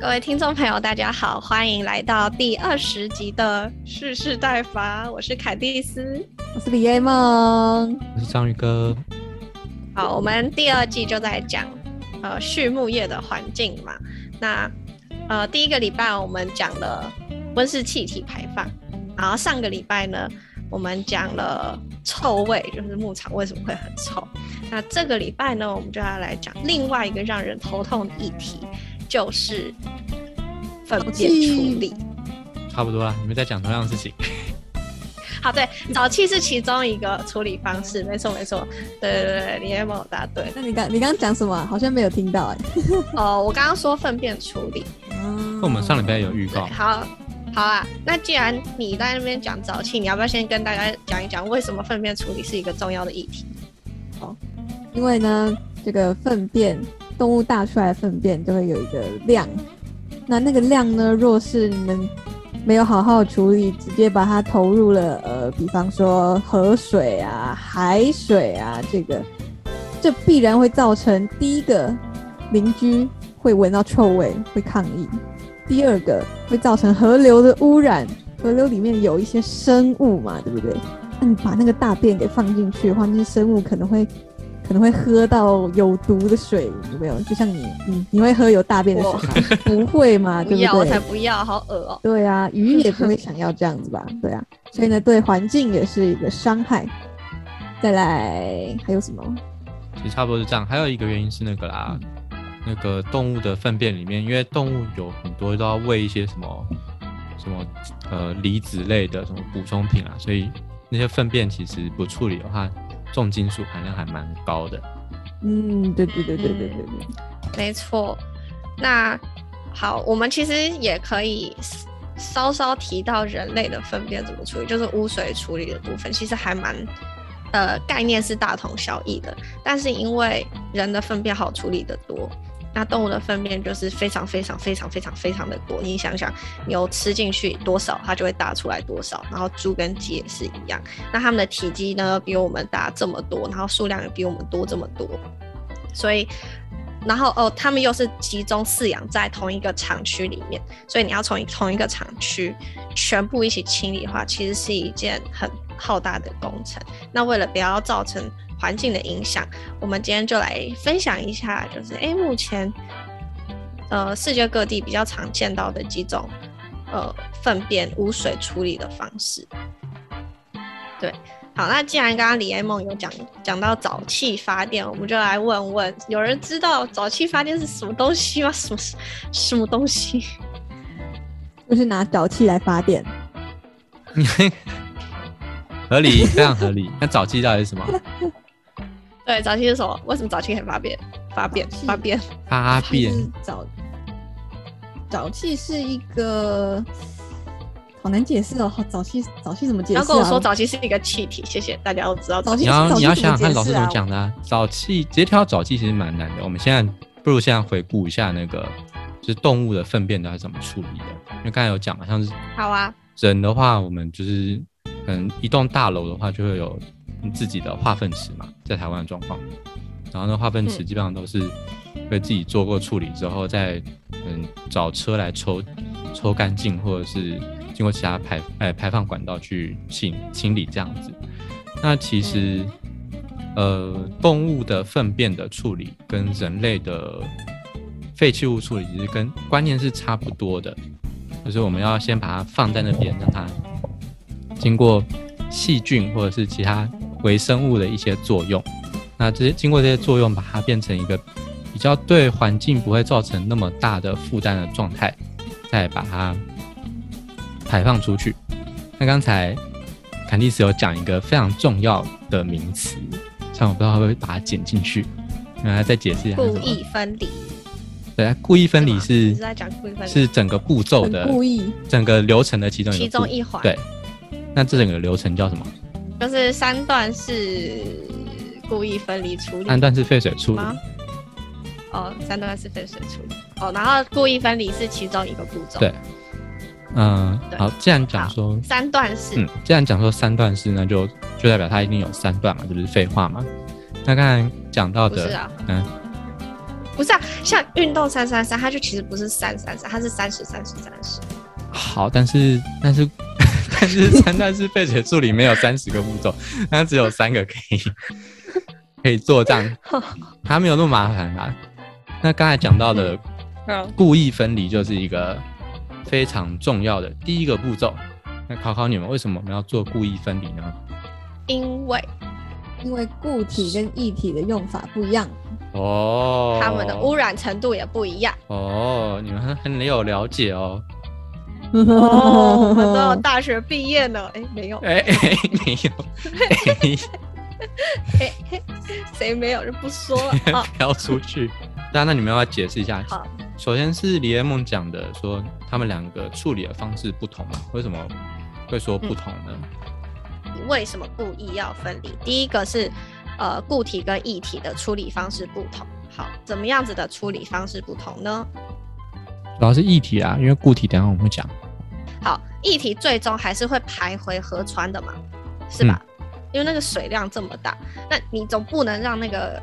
各位听众朋友，大家好，欢迎来到第二十集的蓄势待发。我是凯蒂斯，我是李艾梦，我是章鱼哥。好，我们第二季就在讲呃畜牧业的环境嘛。那呃第一个礼拜我们讲了温室气体排放，然后上个礼拜呢我们讲了臭味，就是牧场为什么会很臭。那这个礼拜呢，我们就要来讲另外一个让人头痛的议题。就是粪便处理，差不多啦。你们在讲同样的事情。好，对，沼气是其中一个处理方式，没错没错。对对对，你也帮我答对。那你刚你刚刚讲什么？好像没有听到哎。哦，我刚刚说粪便处理。那我们上礼拜有预告。好，好啊。那既然你在那边讲沼气，你要不要先跟大家讲一讲为什么粪便处理是一个重要的议题？好，因为呢，这个粪便。动物大出来的粪便就会有一个量，那那个量呢？若是你们没有好好处理，直接把它投入了，呃，比方说河水啊、海水啊，这个，这必然会造成第一个邻居会闻到臭味，会抗议；第二个会造成河流的污染，河流里面有一些生物嘛，对不对？那你把那个大便给放进去的话，那些生物可能会。可能会喝到有毒的水，有没有？就像你，你你会喝有大便的水？不会嘛？对不对？我才不要，好恶哦。对啊，鱼也不会想要这样子吧？对啊，所以呢，对环境也是一个伤害。再来，还有什么？其实差不多是这样。还有一个原因是那个啦，那个动物的粪便里面，因为动物有很多都要喂一些什么什么呃离子类的什么补充品啊，所以那些粪便其实不处理的话。重金属含量还蛮高的，嗯，对对对对对对对，没错。那好，我们其实也可以稍稍提到人类的粪便怎么处理，就是污水处理的部分，其实还蛮呃概念是大同小异的，但是因为人的粪便好处理的多。那动物的粪便就是非常非常非常非常非常的多，你想想，牛吃进去多少，它就会大出来多少。然后猪跟鸡也是一样，那它们的体积呢比我们大这么多，然后数量也比我们多这么多，所以，然后哦，它们又是集中饲养在同一个厂区里面，所以你要从同一个厂区全部一起清理的话，其实是一件很浩大的工程。那为了不要造成环境的影响，我们今天就来分享一下，就是哎，目前呃世界各地比较常见到的几种呃粪便污水处理的方式。对，好，那既然刚刚李爱梦有讲讲到沼气发电，我们就来问问，有人知道沼气发电是什么东西吗？什么什么东西？就是拿沼气来发电。合理，非常合理。那沼气到底是什么？对，早期是什么？为什么早期可以发变？发便？发便？发便？早早期是一个好难解释哦。早期早期怎么解释？要跟我说早期是一个气体。谢谢大家都知道。早期你要你要想想看老师怎么讲的。啊早期直接跳到早期其实蛮难的。我们现在不如现在回顾一下那个，就是动物的粪便都是怎么处理的？因为刚才有讲嘛，像是好啊。人的话，我们就是可能一栋大楼的话，就会有。自己的化粪池嘛，在台湾的状况，然后呢，化粪池基本上都是会自己做过处理之后，再嗯找车来抽抽干净，或者是经过其他排哎排放管道去清清理这样子。那其实呃动物的粪便的处理跟人类的废弃物处理其实跟观念是差不多的，就是我们要先把它放在那边，让它经过细菌或者是其他。微生物的一些作用，那这些经过这些作用，把它变成一个比较对环境不会造成那么大的负担的状态，再把它排放出去。那刚才坎蒂斯有讲一个非常重要的名词，像我不知道会不会把它剪进去，那再解释一下。故意分离。对，故意分离是是在讲故意分离，是整个步骤的故意，整个流程的其中其中一环。对，那这整个流程叫什么？就是三段是故意分离处理，三段是废水处理。哦，三段是废水处理。哦，然后故意分离是其中一个步骤。对，嗯，好，既然讲说三段式，嗯，既然讲说三段式，那就就代表它一定有三段嘛，这不是废话嘛？那刚才讲到的，啊嗯，不是啊，像运动三三三，它就其实不是三三三，它是三十三十三十。好，但是但是但是三段式废水处理没有三十个步骤，它只有三个可以可以做这样，它没有那么麻烦啦。那刚才讲到的嗯，故意分离就是一个非常重要的第一个步骤。那考考你们，为什么我们要做故意分离呢？因为因为固体跟液体的用法不一样。哦，它们的污染程度也不一样。哦，你们很很有了解哦。哦，都有大学毕业呢，哎，没有，哎哎，没有，哎，嘿谁没有就不说了啊。不要出去。当然，那你们要解释一下？好，首先是李彦梦讲的，说他们两个处理的方式不同嘛，为什么会说不同呢？你为什么故意要分离？第一个是呃固体跟液体的处理方式不同。好，怎么样子的处理方式不同呢？主要是液体啊，因为固体等下我们会讲。好，液体最终还是会排回河川的嘛，是吧？因为那个水量这么大，那你总不能让那个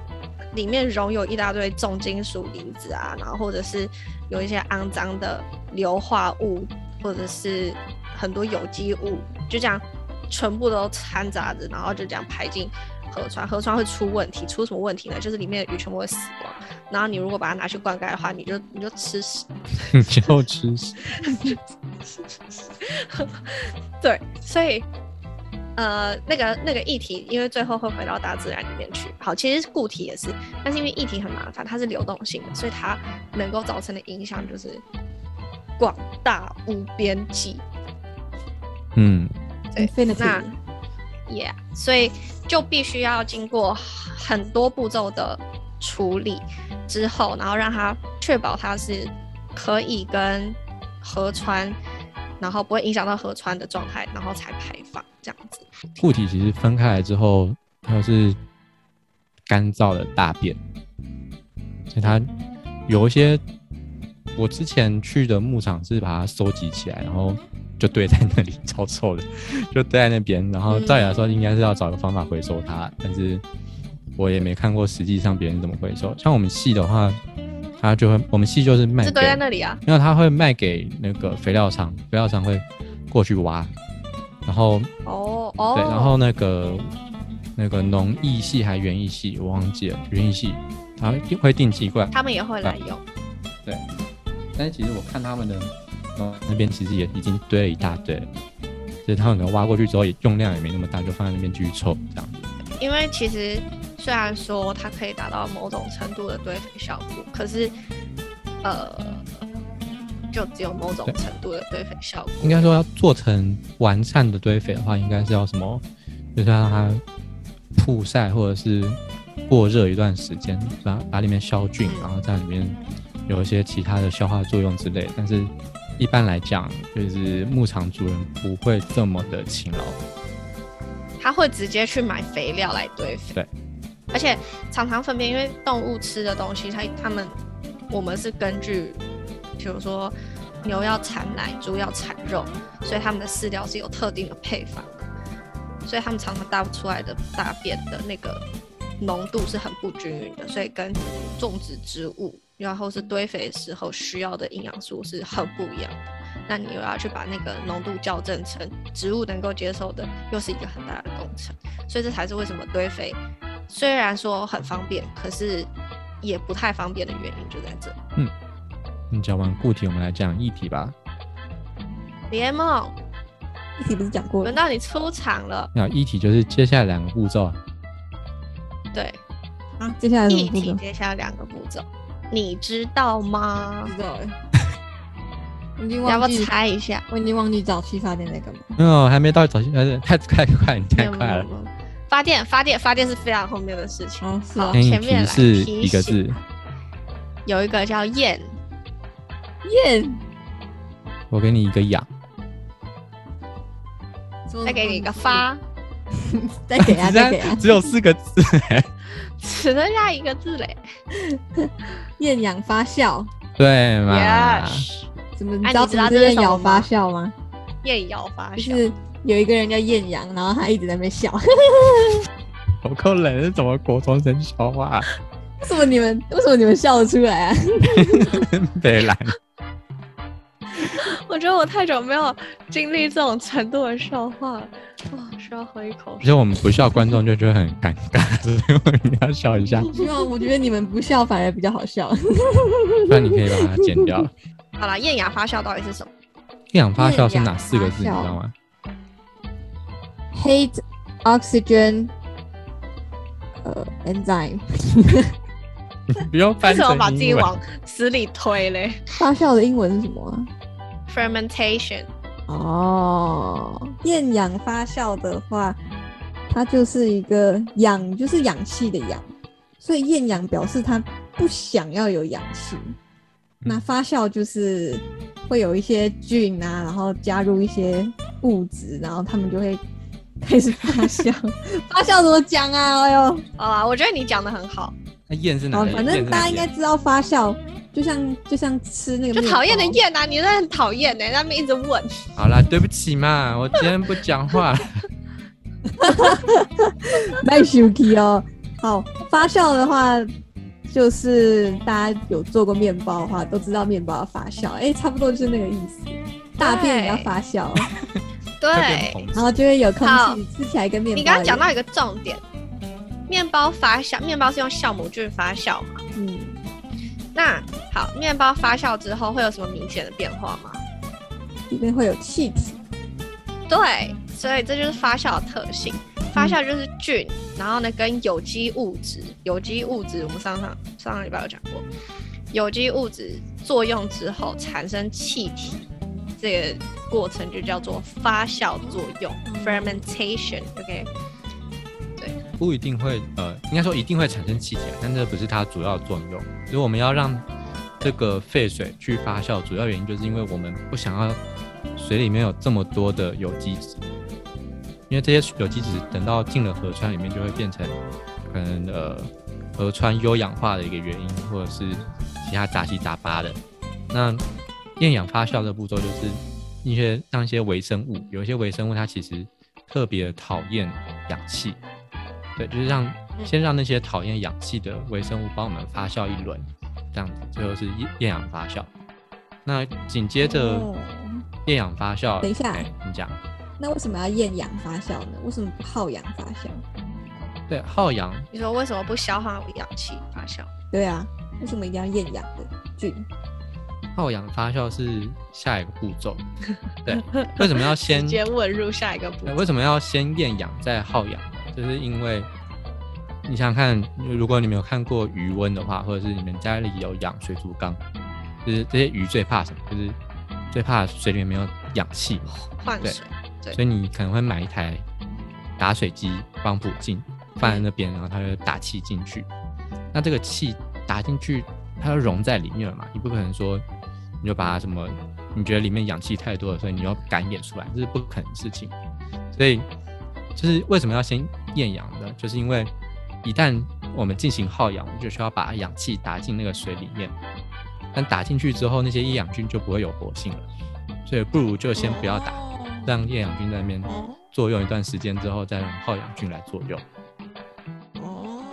里面溶有一大堆重金属离子啊，然后或者是有一些肮脏的硫化物，或者是很多有机物，就这样全部都掺杂着，然后就这样排进河川，河川会出问题，出什么问题呢？就是里面的鱼全部会死光，然后你如果把它拿去灌溉的话，你就你就吃屎。你就吃屎。对，所以呃，那个那个议题，因为最后会回到大自然里面去。好，其实固体也是，但是因为议题很麻烦，它是流动性的，所以它能够造成的影响就是广大无边际。嗯，对 Infinity 那 Yeah，所以就必须要经过很多步骤的处理之后，然后让它确保它是可以跟河川，然后不会影响到河川的状态，然后才排放这样子。固体其实分开来之后，它是干燥的大便，所以它有一些，我之前去的牧场是把它收集起来，然后就堆在那里，超臭的，就堆在那边。然后照理来说，应该是要找个方法回收它，但是我也没看过实际上别人怎么回收。像我们系的话，它就会，我们系就是卖给是堆在那里啊？因为他会卖给那个肥料厂，肥料厂会过去挖，然后哦哦，对，然后那个那个农艺系还园艺系，我忘记了，园艺系，他会定期过来。他们也会来用。对但是其实我看他们的那边其实也已经堆了一大堆了，就是他们可能挖过去之后也用量也没那么大，就放在那边继续臭这样。因为其实虽然说它可以达到某种程度的堆肥效果，可是呃，就只有某种程度的堆肥效果。应该说要做成完善的堆肥的话，应该是要什么？就是要让它曝晒或者是过热一段时间，把把里面消菌，然后在里面有一些其他的消化作用之类。但是一般来讲，就是牧场主人不会这么的勤劳。他会直接去买肥料来堆肥。对，而且常常粪便，因为动物吃的东西，它它们我们是根据，比如说牛要产奶，猪要产肉，所以它们的饲料是有特定的配方的，所以它们常常大出来的大便的那个浓度是很不均匀的，所以跟种植植物然后是堆肥的时候需要的营养素是很不一样的。那你又要去把那个浓度校正成植物能够接受的，又是一个很大的工程。所以这才是为什么堆肥虽然说很方便，可是也不太方便的原因就在这。嗯你讲完固体，我们来讲液体吧。联盟，一体不是讲过了？轮到你出场了。那液体就是接下来两个步骤啊，对，啊，接下来液体什么步骤？接下来两个步骤，你知道吗不？知道哎，我已经要不要忘记，猜一下？我已经忘记早期发电在干嘛。没有，还没到早期，呃，太太快，你太快了。有没有发电，发电，发电是非常后面的事情。哦，是好前面来提示一个字，有一个叫燕，燕，我给你一个痒，再给你一个，发，再给啊，再给啊，只有四个字，只剩下一个字嘞。厌氧发酵，对吗？Yes，怎么你哎知道怎么是厌什么吗氧发酵吗？燕瑶发酵。就是有一个人叫艳阳，然后他一直在那边笑，好够冷，是怎么国中生笑话、为什么你们为什么你们笑得出来啊？北兰，我觉得我太久没有经历这种程度的笑话了，哇，需要喝一口水。而且我们不笑，观众就觉得很尴尬，所以我们要笑一下，希望我觉得你们不笑反而比较好笑。那你可以把它剪掉。好了，厌氧发酵到底是什么？厌氧发酵是哪四个字？你知道吗？Hate oxygen，呃，enzyme 不要为翻成什么把自己往死里推嘞发酵的英文是什么啊？？Fermentation，哦，厌氧发酵的话，它就是一个氧，就是氧气的氧，所以厌氧表示它不想要有氧气。那发酵就是会有一些菌啊，然后加入一些物质，然后它们就会开始发酵。发酵怎么讲啊？哎呦，好啦，我觉得你讲的很好，那厌是哪里？，反正大家应该知道发酵，就像就像吃那个就讨厌的包厌啊，你真的很讨厌呢，在那边一直问。好啦，对不起嘛，我今天不讲话了。卖 Shuki 哦。好，发酵的话，就是大家有做过面包的话，都知道面包要发酵，哎、差不多就是那个意思。大便也要发酵，对然后就会有空好气，吃起来跟面包。你刚刚讲到，一个重点，面包发酵，面包是用酵母菌发酵嘛？嗯，那好，面包发酵之后会有什么明显的变化吗？里面会有气体，对，所以这就是发酵的特性。发酵就是菌，然后呢跟有机物质，有机物质我们上上上个礼拜有讲过，有机物质作用之后产生气体，这个过程就叫做发酵作用 （fermentation）。OK，不一定会，呃，应该说一定会产生气体，但这不是它主要作用。所以我们要让这个废水去发酵，主要原因就是因为我们不想要水里面有这么多的有机质，因为这些有机质等到进了河川里面，就会变成可能呃河川优氧化的一个原因，或者是其他杂七杂八的。那厌氧发酵的步骤就是一些让一些微生物，有一些微生物它其实特别讨厌氧气，对，就是让先让那些讨厌氧气的微生物帮我们发酵一轮，这样子最后是厌厌氧发酵。那紧接着哦厌氧发酵，等一下哎，你讲，那为什么要厌氧发酵呢？为什么不耗氧发酵？对，耗氧你说为什么不消耗氧气发酵？对啊，为什么一定要厌氧的菌？耗氧发酵是下一个步骤，对，为什么要先直接问入下一个步，骤。为什么要先厌氧再耗氧呢？就是因为你想想看，如果你没有看过鱼温的话，或者是你们家里有养水族缸，就是这些鱼最怕什么？就是最怕水里面没有氧气，对换水？对所以你可能会买一台打水机帮补进放在那边，然后它就打气进去。那这个气打进去，它就融在里面了嘛，你不可能说你就把它什么，你觉得里面氧气太多了，所以你要赶演出来，这是不可能的事情。所以就是为什么要先厌氧的？就是因为一旦我们进行耗氧，我们就需要把氧气打进那个水里面。但打进去之后，那些厌氧菌就不会有活性了，所以不如就先不要打，让厌氧菌在那边哦作用一段时间之后，再让耗氧菌来作用。哦，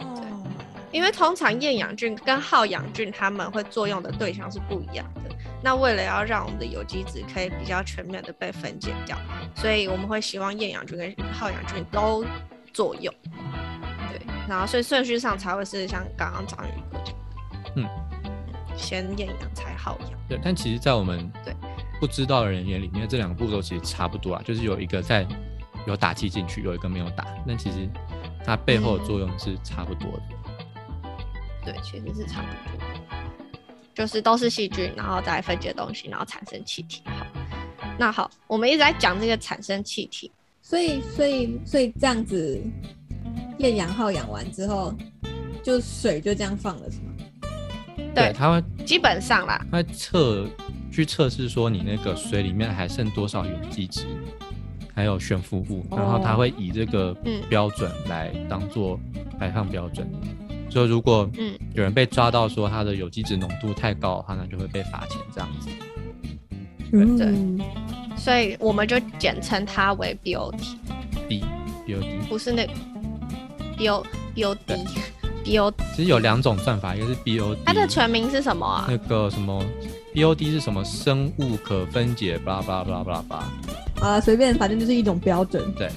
因为通常厌氧菌跟耗氧菌它们会作用的对象是不一样的。那为了要让我们的有机质可以比较全面的被分解掉，所以我们会希望厌氧菌跟耗氧菌都作用。对，然后所以顺序上才会是像刚刚张宇哥讲的，嗯，先厌氧才好氧。对，但其实，在我们对不知道的人眼里面，这两个步骤其实差不多啊，就是有一个在有打气进去，有一个没有打，但其实它背后的作用是差不多的。对，其实是差不多的，就是都是细菌，然后再分解东西，然后产生气体。好，那好，我们一直在讲这个产生气体，所以所以所以这样子，厌氧号养完之后，就水就这样放了是吗？对它会基本上啦，它会测去测试说你那个水里面还剩多少有机质，还有悬浮物，然后它哦会以这个嗯标准来当做排放标准。所以如果嗯有人被抓到说它的有机质浓度太高的话，那就会被罚钱这样子。嗯，所以我们就简称它为 BOT。B BOT 不是那 BO BOD BO，其实有两种算法，一个是 BOD，它的全名是什么啊？那个什么 BOD 是什么生物可分解，巴拉巴拉巴拉巴拉巴拉。啊，随便，反正就是一种标准。对，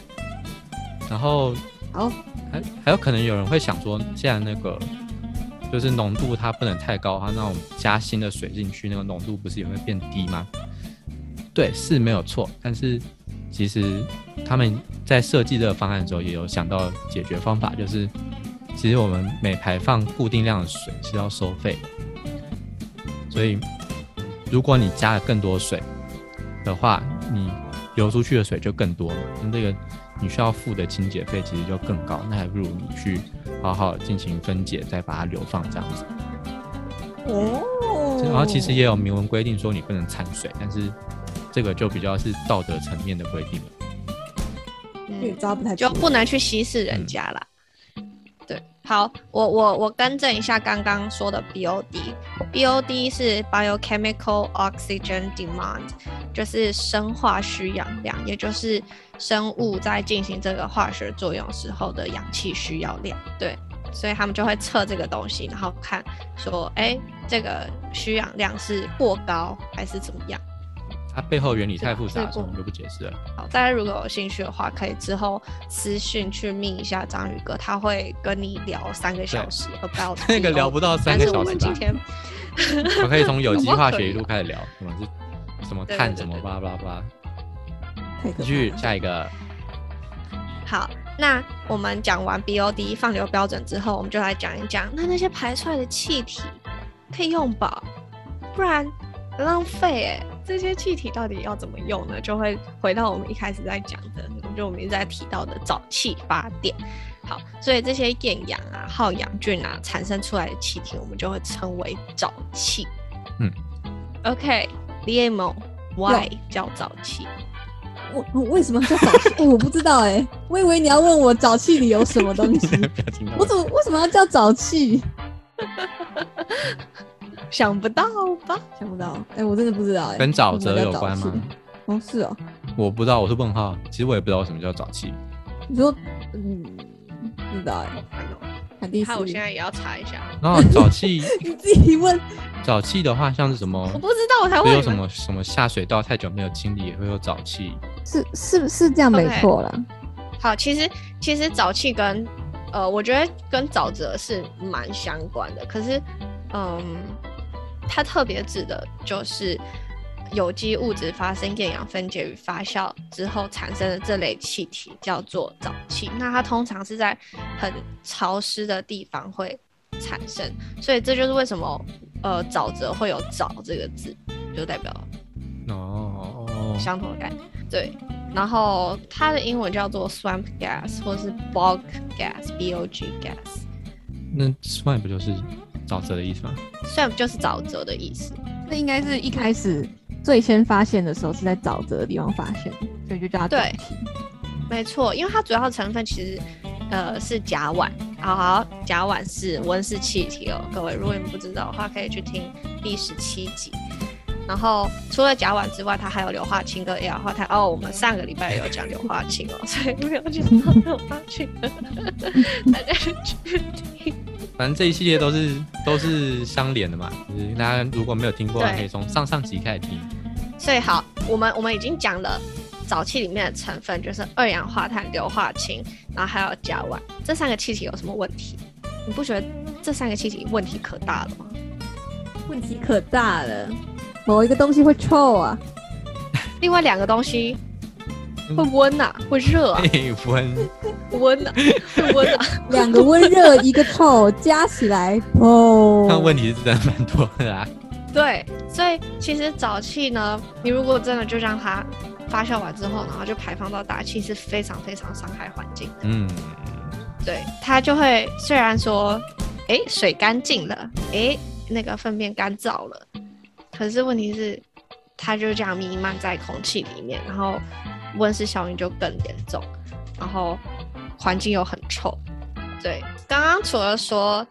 然后好，还还有可能有人会想说，既然那个就是浓度它不能太高的话，那我们加新的水进去，那个浓度不是也会变低吗？对，是没有错。但是其实他们在设计这个方案的时候，也有想到解决方法，就是其实我们每排放固定量的水是要收费的，所以如果你加了更多水的话，你流出去的水就更多了，那这个你需要付的清洁费其实就更高，那还不如你去好好进行分解，再把它流放这样子。哦然后其实也有明文规定说你不能掺水，但是这个就比较是道德层面的规定了。嗯抓不太就不能去稀释人家啦。对，好，我我我更正一下刚刚说的 BOD，BOD 是 biochemical oxygen demand，就是生化需氧量，也就是生物在进行这个化学作用时候的氧气需要量。对，所以他们就会测这个东西，然后看说，哎，这个需氧量是过高还是怎么样。它背后原理太复杂，是所以我们就不解释了。好，大家如果有兴趣的话，可以之后私讯去密一下章鱼哥，他会跟你聊三个小时 about 那个聊不到三个小时吧但是我们今天我可以从有机化学 一路开始聊，什么是什么碳什么巴拉巴拉继续下一个，好，那我们讲完 BOD 放流标准之后，我们就来讲一讲，那那些排出来的气体可以用吧？不然很浪费哎。这些气体到底要怎么用呢？就会回到我们一开始在讲的，就我们一直在提到的沼气发电。好，所以这些厌氧啊、耗氧菌啊产生出来的气体，我们就会称为沼气。嗯，OK，Liemo，Why 叫沼气？我我为什么叫沼气？哎、我不知道哎、我以为你要问我沼气里有什么东西 我怎么为什么要叫沼气？想不到吧？想不到，哎、我真的不知道哎、跟沼泽有关吗？？哦，是哦。我不知道，我是问号。其实我也不知道什么叫沼气。你说，嗯，不知道哎、看第四那我现在也要查一下，然后沼气，你自己问，沼气的话像是什么我？不知道，我才问有什。么什么下水道太久没有清理也会有沼气？是是是这样没错啦。好，其实其实沼气跟呃，我觉得跟沼泽是蛮相关的，可是嗯，它特别指的就是有机物质发生厌氧分解与发酵之后产生的这类气体叫做沼气。那它通常是在很潮湿的地方会产生，所以这就是为什么呃沼泽会有沼这个字，就代表哦，相同的概念。对，然后它的英文叫做 swamp gas 或是 bog gas，b o g gas。那 swamp 不就是沼泽的意思吗？swamp 就是沼泽的意思。那应该是一开始最先发现的时候是在沼泽的地方发现，所以就叫它对。没错，因为它主要成分其实呃是甲烷，好好，甲烷是温室气体哦。各位，如果你们不知道的话，可以去听第十七集。然后除了甲烷之外，它还有硫化氢跟二氧化碳。哦，我们上个礼拜有讲硫化氢哦，所以没有讲到硫化氢，大家去听。反正这一系列都是都是相连的嘛，就是大家如果没有听过，可以从上上集开始听。所以好，我们我们已经讲了沼气里面的成分，就是二氧化碳、硫化氢，然后还有甲烷，这三个气体有什么问题？你不觉得这三个气体问题可大了吗？问题可大了，某一个东西会臭啊，另外两个东西会温呐、会热啊，嘿，温温呐、会温啊。两个温热，一个透，加起来哦，那问题是真的蛮多的啊。对，所以其实沼气呢，你如果真的就让它发酵完之后，然后就排放到大气，是非常非常伤害环境的。嗯，对，它就会虽然说，哎，水干净了，哎，那个粪便干燥了，可是问题是，它就这样弥漫在空气里面，然后温室效应就更严重，然后环境又很臭。对，刚刚除了说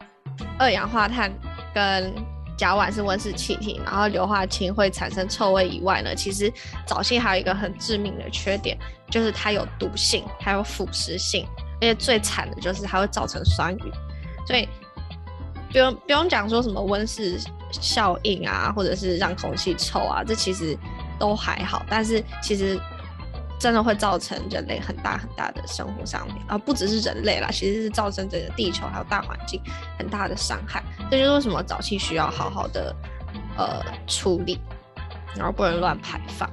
二氧化碳跟甲烷是温室气体，然后硫化氢会产生臭味以外呢，其实沼气还有一个很致命的缺点，就是它有毒性，还有腐蚀性。而且最惨的就是它会造成酸雨，所以不用不用讲说什么温室效应啊，或者是让空气臭啊，这其实都还好。但是其实真的会造成人类很大很大的生活上面啊，不只是人类啦，其实是造成整个地球还有大环境很大的伤害。这就是为什么早期需要好好的呃处理，然后不能乱排放。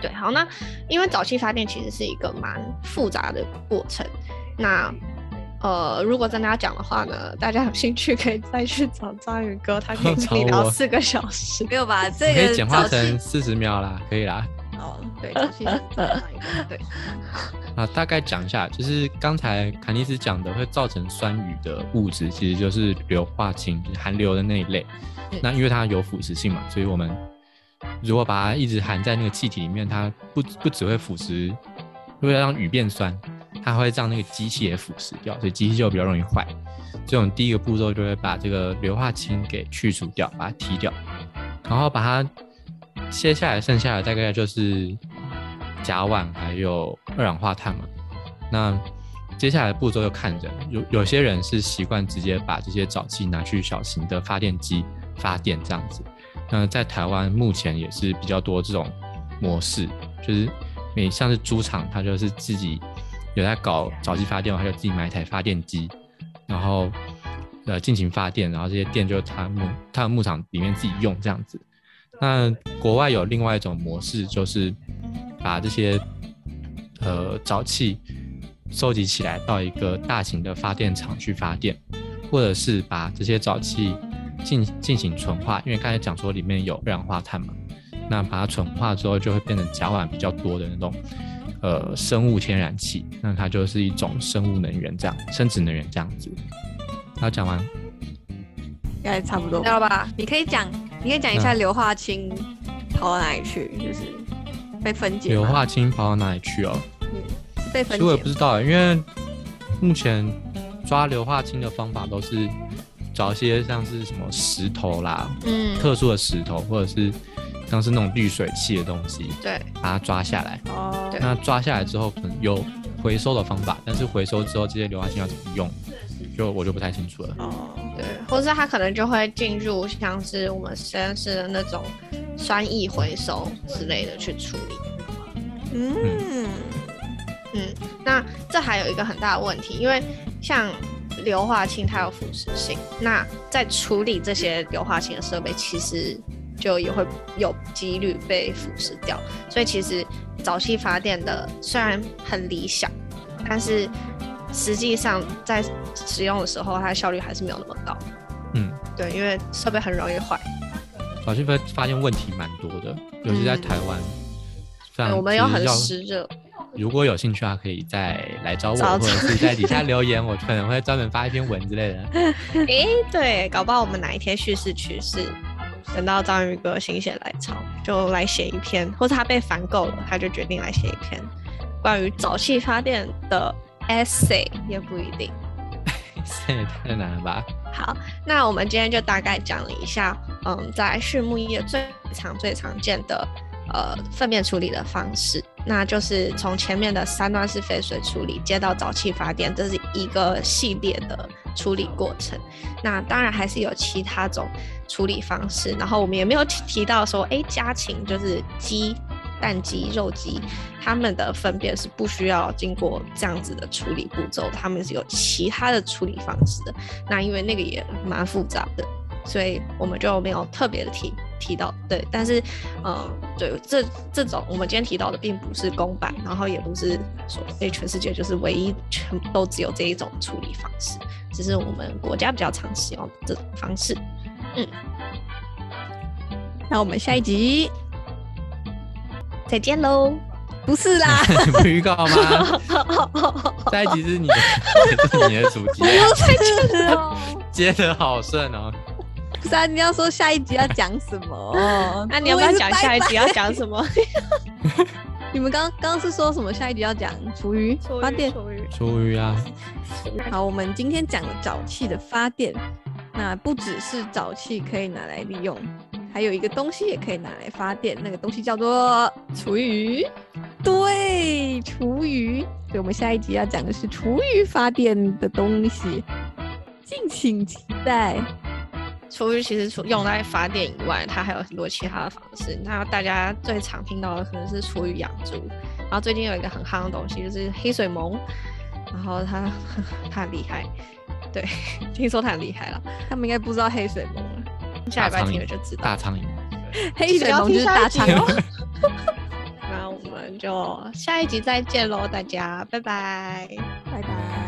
对，好，那因为早期发电其实是一个蛮复杂的过程，那呃，如果真的要讲的话呢，大家有兴趣可以再去找章鱼哥，他可以跟你聊四个小时。没有吧？这个可以简化成四十秒啦，可以啦。哦，对。啊，大概讲一下，就是刚才坎尼斯讲的会造成酸雨的物质，其实就是硫化氢，就是含硫的那一类。那因为它有腐蚀性嘛，所以我们如果把它一直含在那个气体里面，它不不只会腐蚀，为了让雨变酸，它会让那个机器也腐蚀掉，所以机器就比较容易坏。这种第一个步骤就会把这个硫化氢给去除掉，把它踢掉，然后把它接下来剩下的大概就是甲烷还有二氧化碳嘛。那接下来步骤就看着，有有些人是习惯直接把这些沼气拿去小型的发电机发电这样子。那在台湾目前也是比较多这种模式，就是你像是猪场，它就是自己有在搞沼气发电，它就自己买一台发电机，然后呃进行发电，然后这些电就他牧他的牧场里面自己用这样子。那国外有另外一种模式，就是把这些呃沼气收集起来到一个大型的发电厂去发电，或者是把这些沼气进进行纯化，因为刚才讲说里面有二氧化碳嘛，那把它纯化之后就会变成甲烷比较多的那种呃生物天然气，那它就是一种生物能源这样，生殖能源这样子。好，讲完。应该差不多知。道吧？你可以讲，你可以讲一下硫化氢跑到哪里去，就是被分解吗。硫化氢跑到哪里去哦？是被分其实我也不知道，因为目前抓硫化氢的方法都是找一些像是什么石头啦，嗯，特殊的石头，或者是像是那种滤水器的东西，对把它抓下来。哦对那抓下来之后，可能有回收的方法，但是回收之后这些硫化氢要怎么用，就我就不太清楚了。哦，对，或是它可能就会进入像是我们实验室的那种酸液回收之类的去处理。嗯，嗯，那这还有一个很大的问题，因为像硫化氢它有腐蚀性，那在处理这些硫化氢的设备，其实就也会有几率被腐蚀掉。所以其实早期发电的虽然很理想，但是实际上在使用的时候，它的效率还是没有那么高。嗯，对，因为设备很容易坏。早期发发现问题蛮多的，尤其在台湾。非对，我们又很湿热。如果有兴趣的话，可以再来找我，找或者是在底下留言，我可能会专门发一篇文之类的。诶，对，搞不好我们哪一天叙事趋势，等到章鱼哥心血来潮，就来写一篇，或者他被烦够了，他就决定来写一篇关于沼气发电的 essay，也不一定。这也太难了吧？好，那我们今天就大概讲了一下，嗯，在畜牧业最常最常见的呃粪便处理的方式，那就是从前面的三段式废水处理接到沼气发电，这是一个系列的处理过程。那当然还是有其他种处理方式，然后我们也没有提提到说，哎，家禽就是鸡、蛋鸡、肉鸡，它们的粪便是不需要经过这样子的处理步骤，它们是有其他的处理方式的。那因为那个也蛮复杂的，所以我们就没有特别的提提到。对，但是，嗯，对，这这种我们今天提到的并不是公版，然后也不是说哎全世界就是唯一全都只有这一种处理方式，只是我们国家比较常使用的这种方式。嗯那我们下一集再见喽！不是啦，你 不预告吗？下一集是你的，是你的主题，是哦，接的好顺哦。不是啊，你要说下一集要讲什么？那你要不要讲下一集要讲什么？你们刚刚刚是说什么？下一集要讲厨余发电。厨余啊，好，我们今天讲了沼气的发电，那不只是沼气可以拿来利用，还有一个东西也可以拿来发电，那个东西叫做厨余。对，厨余。所以我们下一集要讲的是厨余发电的东西。敬请期待。厨余其实除用来发电以外，它还有很多其他的方式。那大家最常听到的可能是厨余养猪，然后最近有一个很夯的东西就是黑水虻，然后它它很厉害，对，听说它很厉害了。他们应该不知道黑水虻了，下礼拜听了就知道。大苍蝇，黑水龙就是大苍蝇。那我们就下一集再见喽，大家拜拜，拜拜。